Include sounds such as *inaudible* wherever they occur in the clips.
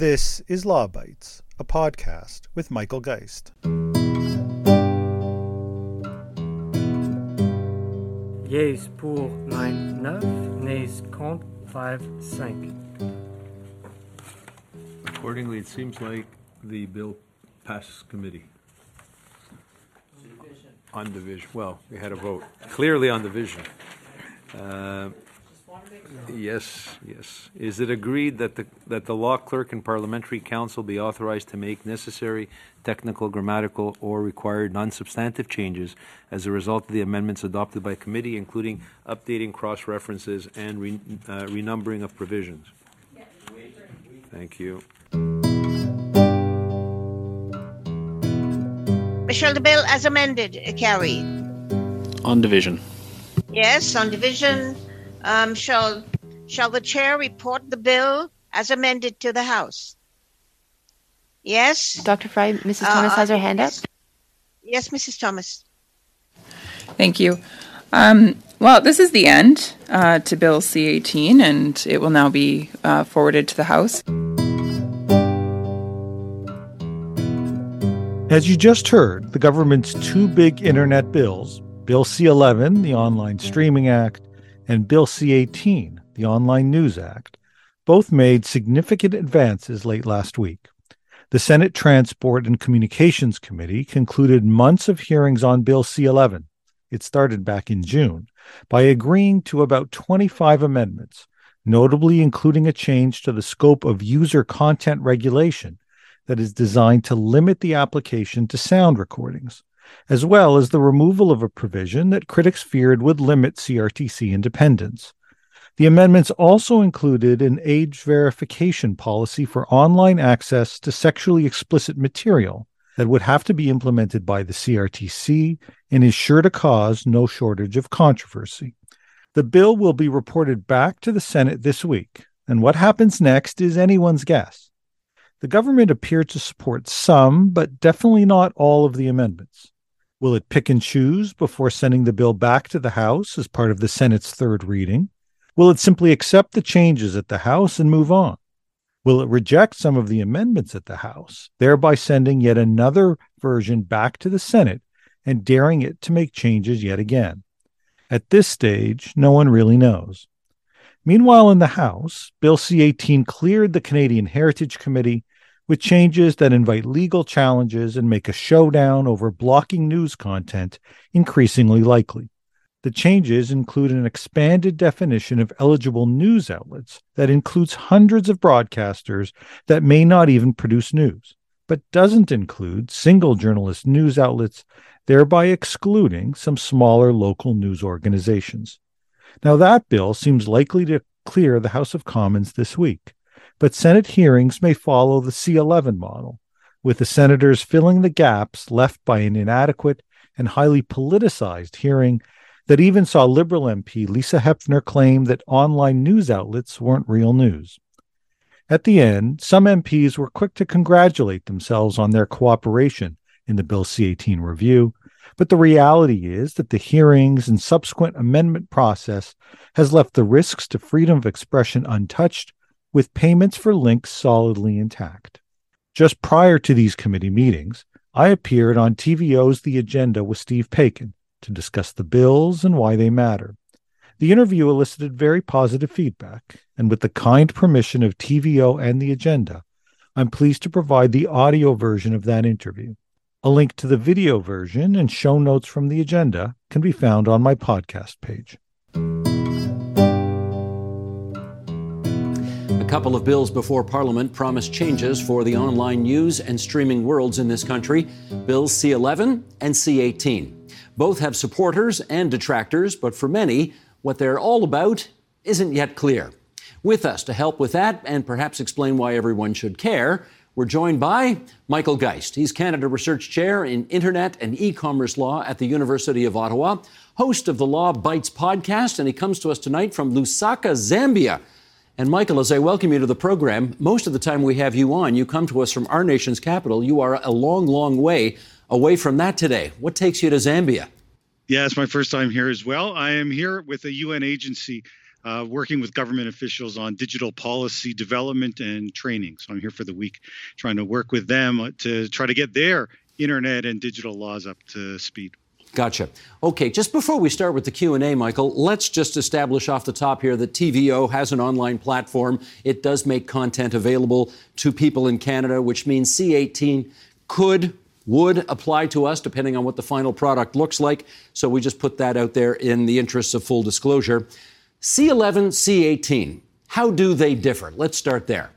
This is Law Bytes, a podcast with Michael Geist. Yeas pour 9, 9, nays contre 5, 5. Accordingly, it seems like the bill passes committee. On division, well, we had a vote, clearly on division. Uh, Yes, yes. Is it agreed that the, that the law clerk and parliamentary counsel be authorized to make necessary technical, grammatical, or required non-substantive changes as a result of the amendments adopted by committee, including updating cross-references and re- uh, renumbering of provisions? Thank you. Michelle, the bill as amended, uh, carried. On division. Yes, on division, um, shall, shall the chair report the bill as amended to the House? Yes? Dr. Fry, Mrs. Thomas Uh, has her hand up. yes. Yes, Mrs. Thomas. Thank you. Um, well, this is the end uh, to Bill C 18, and it will now be uh, forwarded to the House. As you just heard, the government's two big internet bills, Bill C 11, the Online Streaming Act, and Bill C 18, the Online News Act, both made significant advances late last week. The Senate Transport and Communications Committee concluded months of hearings on Bill C 11. It started back in June by agreeing to about 25 amendments, notably including a change to the scope of user content regulation that is designed to limit the application to sound recordings, as well as the removal of a provision that critics feared would limit CRTC independence. The amendments also included an age verification policy for online access to sexually explicit material that would have to be implemented by the CRTC and is sure to cause no shortage of controversy. The bill will be reported back to the Senate this week, and what happens next is anyone's guess. The government appeared to support some, but definitely not all of the amendments. Will it pick and choose before sending the bill back to the House as part of the Senate's third reading? Will it simply accept the changes at the House and move on? Will it reject some of the amendments at the House, thereby sending yet another version back to the Senate and daring it to make changes yet again? At this stage, no one really knows. Meanwhile, in the House, Bill C 18 cleared the Canadian Heritage Committee with changes that invite legal challenges and make a showdown over blocking news content increasingly likely. The changes include an expanded definition of eligible news outlets that includes hundreds of broadcasters that may not even produce news, but doesn't include single journalist news outlets, thereby excluding some smaller local news organizations. Now, that bill seems likely to clear the House of Commons this week, but Senate hearings may follow the C11 model, with the senators filling the gaps left by an inadequate and highly politicized hearing that even saw Liberal MP Lisa Hepfner claim that online news outlets weren't real news. At the end, some MPs were quick to congratulate themselves on their cooperation in the Bill C 18 review, but the reality is that the hearings and subsequent amendment process has left the risks to freedom of expression untouched, with payments for links solidly intact. Just prior to these committee meetings, I appeared on TVO's The Agenda with Steve Paikin to discuss the bills and why they matter. The interview elicited very positive feedback, and with the kind permission of TVO and The Agenda, I'm pleased to provide the audio version of that interview. A link to the video version and show notes from the agenda can be found on my podcast page. A couple of bills before Parliament promise changes for the online news and streaming worlds in this country Bills C 11 and C 18. Both have supporters and detractors, but for many, what they're all about isn't yet clear. With us to help with that and perhaps explain why everyone should care, we're joined by Michael Geist. He's Canada Research Chair in Internet and E-commerce Law at the University of Ottawa, host of the Law Bytes podcast, and he comes to us tonight from Lusaka, Zambia. And Michael, as I welcome you to the program, most of the time we have you on, you come to us from our nation's capital. You are a long, long way away from that today. What takes you to Zambia? Yeah, it's my first time here as well. I am here with a UN agency uh, working with government officials on digital policy development and training. So I'm here for the week trying to work with them to try to get their internet and digital laws up to speed. Gotcha. Okay, just before we start with the Q&A, Michael, let's just establish off the top here that TVO has an online platform. It does make content available to people in Canada, which means C18 could would apply to us depending on what the final product looks like. So we just put that out there in the interests of full disclosure. C11, C18, how do they differ? Let's start there.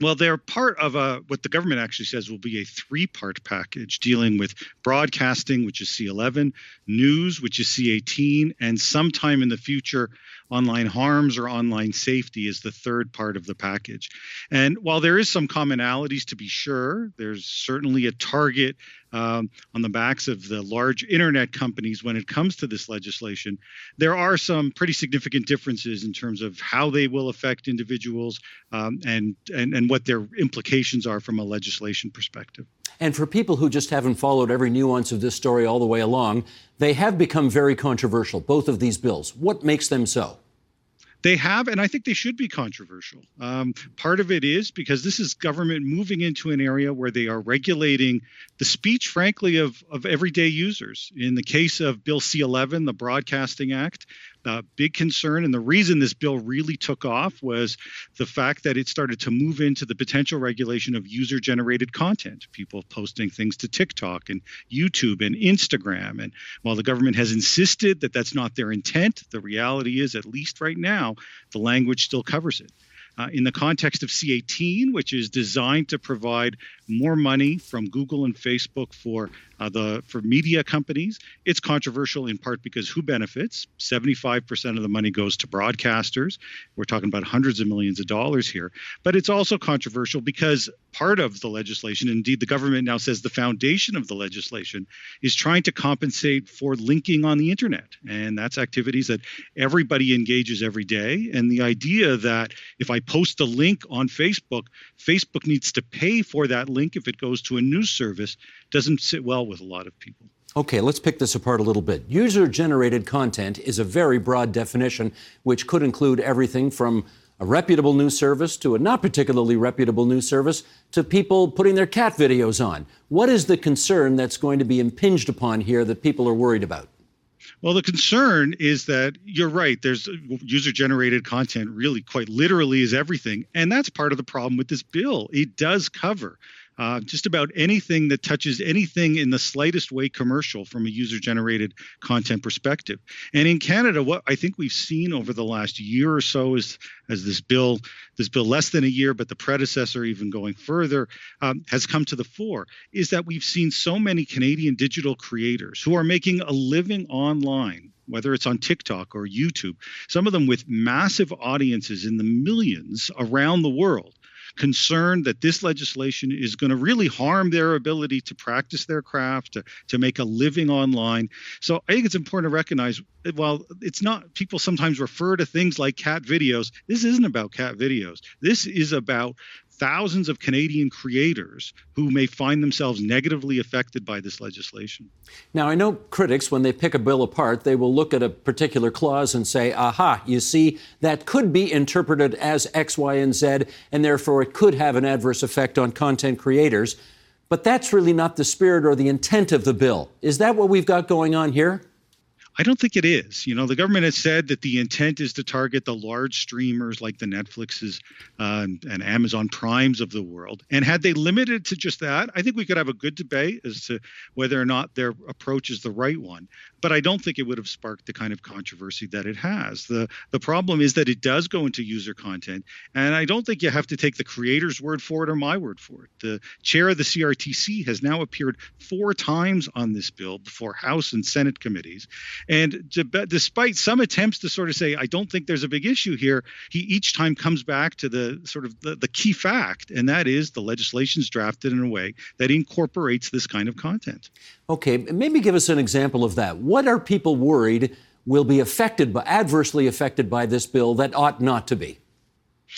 Well, they're part of a what the government actually says will be a three-part package dealing with broadcasting, which is C11, news, which is C18, and sometime in the future, online harms or online safety is the third part of the package. And while there is some commonalities to be sure, there's certainly a target um, on the backs of the large internet companies when it comes to this legislation. There are some pretty significant differences in terms of how they will affect individuals um, and, and, and what their implications are from a legislation perspective. And for people who just haven't followed every nuance of this story all the way along, they have become very controversial, both of these bills. What makes them so? They have, and I think they should be controversial. Um, part of it is because this is government moving into an area where they are regulating the speech, frankly, of, of everyday users. In the case of Bill C 11, the Broadcasting Act, uh, big concern. And the reason this bill really took off was the fact that it started to move into the potential regulation of user generated content, people posting things to TikTok and YouTube and Instagram. And while the government has insisted that that's not their intent, the reality is, at least right now, the language still covers it. Uh, in the context of C18, which is designed to provide more money from Google and Facebook for uh, the for media companies. It's controversial in part because who benefits? 75% of the money goes to broadcasters. We're talking about hundreds of millions of dollars here. But it's also controversial because part of the legislation, indeed the government now says the foundation of the legislation is trying to compensate for linking on the internet. And that's activities that everybody engages every day. And the idea that if I post a link on Facebook, Facebook needs to pay for that link if it goes to a news service doesn't sit well with a lot of people. Okay, let's pick this apart a little bit. User generated content is a very broad definition, which could include everything from a reputable news service to a not particularly reputable news service to people putting their cat videos on. What is the concern that's going to be impinged upon here that people are worried about? Well, the concern is that you're right. There's user generated content, really, quite literally, is everything. And that's part of the problem with this bill. It does cover uh, just about anything that touches anything in the slightest way commercial from a user generated content perspective. And in Canada, what I think we've seen over the last year or so is as this bill, this bill less than a year, but the predecessor even going further, um, has come to the fore, is that we've seen so many Canadian digital creators who are making a living online whether it's on TikTok or YouTube, some of them with massive audiences in the millions around the world, concerned that this legislation is going to really harm their ability to practice their craft, to, to make a living online. So I think it's important to recognize while it's not, people sometimes refer to things like cat videos. This isn't about cat videos. This is about thousands of Canadian creators who may find themselves negatively affected by this legislation. Now, I know critics, when they pick a bill apart, they will look at a particular clause and say, aha, you see, that could be interpreted as X, Y, and Z, and therefore it could have an adverse effect on content creators. But that's really not the spirit or the intent of the bill. Is that what we've got going on here? I don't think it is. You know, the government has said that the intent is to target the large streamers like the Netflixes uh, and Amazon Primes of the world. And had they limited to just that, I think we could have a good debate as to whether or not their approach is the right one. But I don't think it would have sparked the kind of controversy that it has. The the problem is that it does go into user content, and I don't think you have to take the creator's word for it or my word for it. The chair of the CRTC has now appeared four times on this bill before House and Senate committees and despite some attempts to sort of say, I don't think there's a big issue here, he each time comes back to the sort of the, the key fact, and that is the legislation is drafted in a way that incorporates this kind of content. Okay, maybe give us an example of that. What are people worried will be affected by adversely affected by this bill that ought not to be?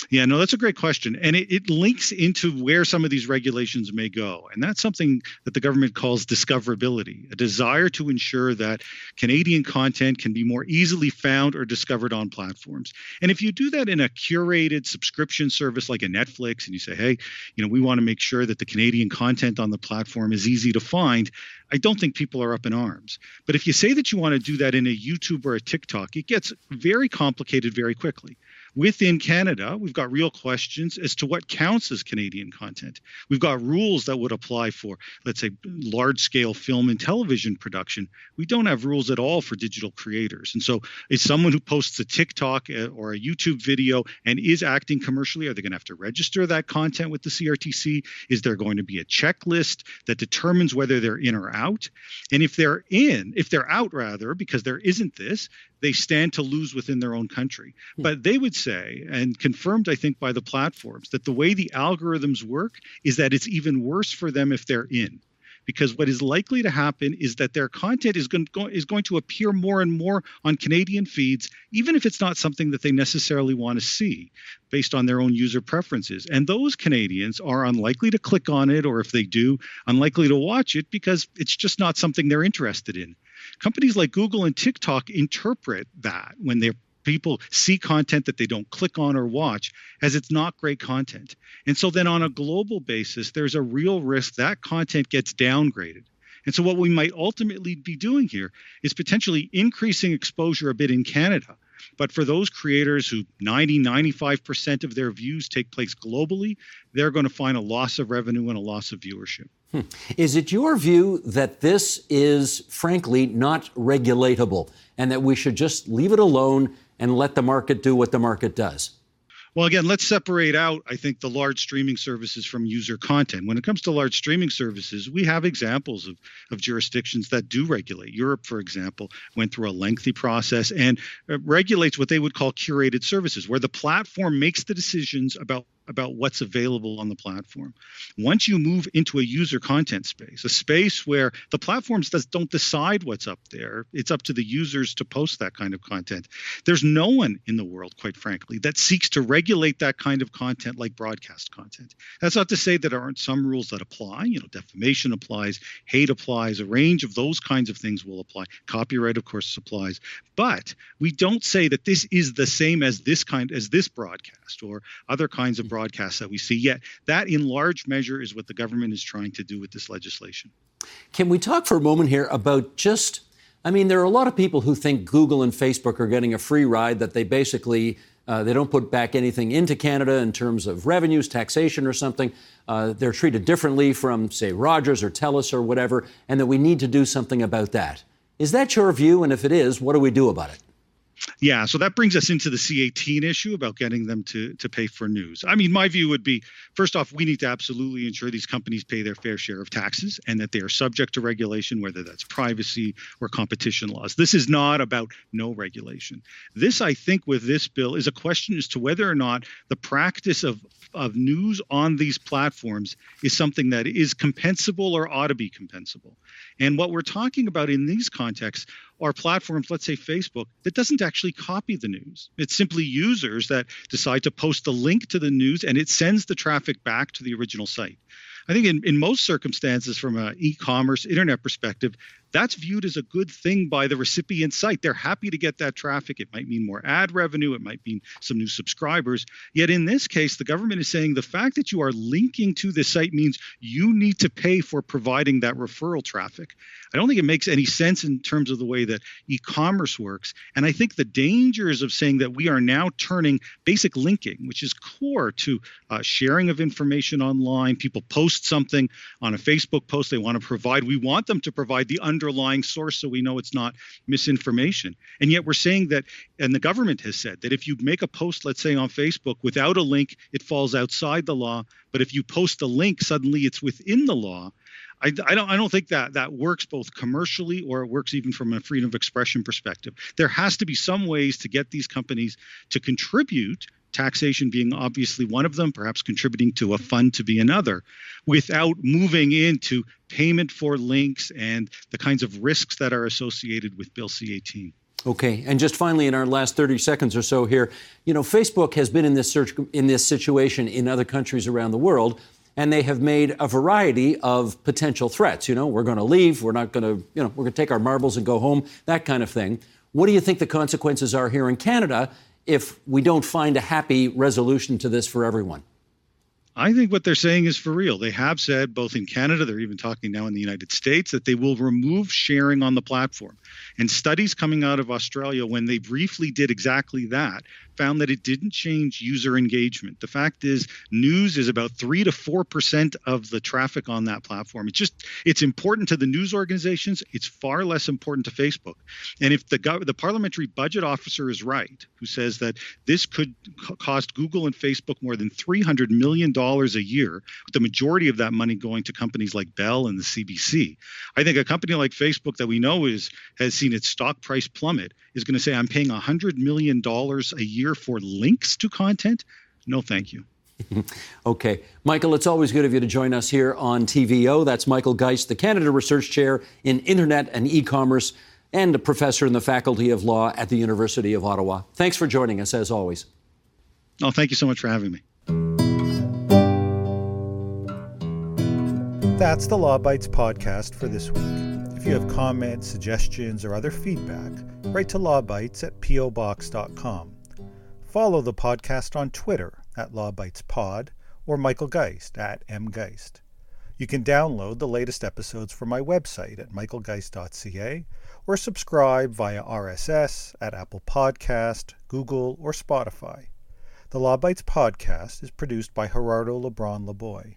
Yeah, no, that's a great question. And it, it, links into where some of these regulations may go. And that's something that the government calls discoverability, a desire to ensure that Canadian content can be more easily found or discovered on platforms. And if you do that in a curated subscription service like a Netflix, and you say, hey, you know, we want to make sure that the Canadian content on the platform is easy to find, I don't think people are up in arms. But if you say that you want to do that in a YouTube or a TikTok, it gets very complicated very quickly. Within Canada, we've got real questions as to what counts as Canadian content. We've got rules that would apply for, let's say, large scale film and television production. We don't have rules at all for digital creators. And so, is someone who posts a TikTok uh, or a YouTube video and is acting commercially, are they going to have to register that content with the CRTC? Is there going to be a checklist that determines whether they're in or out? And if they're in, if they're out rather, because there isn't this, they stand to lose within their own country. Hmm. But they would say, and confirmed, I think, by the platforms, that the way the algorithms work is that it's even worse for them if they're in. Because what is likely to happen is that their content is going, to, is going to appear more and more on Canadian feeds, even if it's not something that they necessarily want to see based on their own user preferences. And those Canadians are unlikely to click on it, or if they do, unlikely to watch it because it's just not something they're interested in companies like Google and TikTok interpret that when their people see content that they don't click on or watch as it's not great content. And so then on a global basis, there's a real risk that content gets downgraded. And so what we might ultimately be doing here is potentially increasing exposure a bit in Canada. But for those creators who 90, 95% of their views take place globally, they're going to find a loss of revenue and a loss of viewership. Hmm. Is it your view that this is, frankly, not regulatable and that we should just leave it alone and let the market do what the market does? Well, again, let's separate out, I think, the large streaming services from user content. When it comes to large streaming services, we have examples of, of jurisdictions that do regulate. Europe, for example, went through a lengthy process and uh, regulates what they would call curated services, where the platform makes the decisions about about what's available on the platform. Once you move into a user content space, a space where the platforms does, don't decide what's up there, it's up to the users to post that kind of content. There's no one in the world, quite frankly, that seeks to regulate that kind of content like broadcast content. That's not to say that there aren't some rules that apply. You know, defamation applies, hate applies, a range of those kinds of things will apply. Copyright, of course, applies. But we don't say that this is the same as this kind as this broadcast or other kinds of broadcast broadcasts that we see. Yet that, in large measure, is what the government is trying to do with this legislation. Can we talk for a moment here about just? I mean, there are a lot of people who think Google and Facebook are getting a free ride that they basically uh, they don't put back anything into Canada in terms of revenues, taxation, or something. Uh, they're treated differently from, say, Rogers or Telus or whatever, and that we need to do something about that. Is that your view? And if it is, what do we do about it? Yeah, so that brings us into the C18 issue about getting them to to pay for news. I mean, my view would be first off, we need to absolutely ensure these companies pay their fair share of taxes and that they are subject to regulation, whether that's privacy or competition laws. This is not about no regulation. This, I think, with this bill is a question as to whether or not the practice of of news on these platforms is something that is compensable or ought to be compensable. And what we're talking about in these contexts are platforms, let's say Facebook, that doesn't actually copy the news. It's simply users that decide to post the link to the news and it sends the traffic back to the original site. I think in, in most circumstances, from an e commerce internet perspective, that's viewed as a good thing by the recipient site. They're happy to get that traffic. It might mean more ad revenue, it might mean some new subscribers. Yet in this case, the government is saying the fact that you are linking to this site means you need to pay for providing that referral traffic. I don't think it makes any sense in terms of the way that e commerce works. And I think the dangers of saying that we are now turning basic linking, which is core to uh, sharing of information online, people post something on a Facebook post they want to provide, we want them to provide the underlying source so we know it's not misinformation. And yet we're saying that, and the government has said that if you make a post, let's say on Facebook, without a link, it falls outside the law. But if you post a link, suddenly it's within the law. I, I, don't I don't think that that works both commercially or it works even from a freedom of expression perspective. There has to be some ways to get these companies to contribute taxation being obviously one of them, perhaps contributing to a fund to be another, without moving into payment for links and the kinds of risks that are associated with Bill C 18. Okay, and just finally, in our last 30 seconds or so here, you know, Facebook has been in this search in this situation in other countries around the world, and they have made a variety of potential threats. You know, we're going to leave, we're not going to, you know, we're going to take our marbles and go home, that kind of thing. What do you think the consequences are here in Canada if we don't find a happy resolution to this for everyone? I think what they're saying is for real. They have said, both in Canada, they're even talking now in the United States, that they will remove sharing on the platform. And studies coming out of Australia, when they briefly did exactly that, found that it didn't change user engagement. The fact is, news is about three to four percent of the traffic on that platform. It's just it's important to the news organizations. It's far less important to Facebook. And if the the parliamentary budget officer is right, who says that this could cost Google and Facebook more than three hundred million dollars a year, with the majority of that money going to companies like Bell and the CBC, I think a company like Facebook that we know is has seen its stock price plummet is going to say, "I'm paying hundred million dollars a year." for links to content, no thank you. *laughs* okay. Michael, it's always good of you to join us here on TVO. That's Michael Geist, the Canada Research Chair in Internet and E commerce and a professor in the Faculty of Law at the University of Ottawa. Thanks for joining us, as always. Oh, thank you so much for having me. That's the Law Bytes podcast for this week. If you have comments, suggestions, or other feedback, write to lawbytes at pobox.com. Follow the podcast on Twitter at LawBytesPod or Michael Geist at mgeist. You can download the latest episodes from my website at michaelgeist.ca or subscribe via RSS at Apple Podcast, Google, or Spotify. The Law Bytes podcast is produced by Gerardo Lebron Laboy.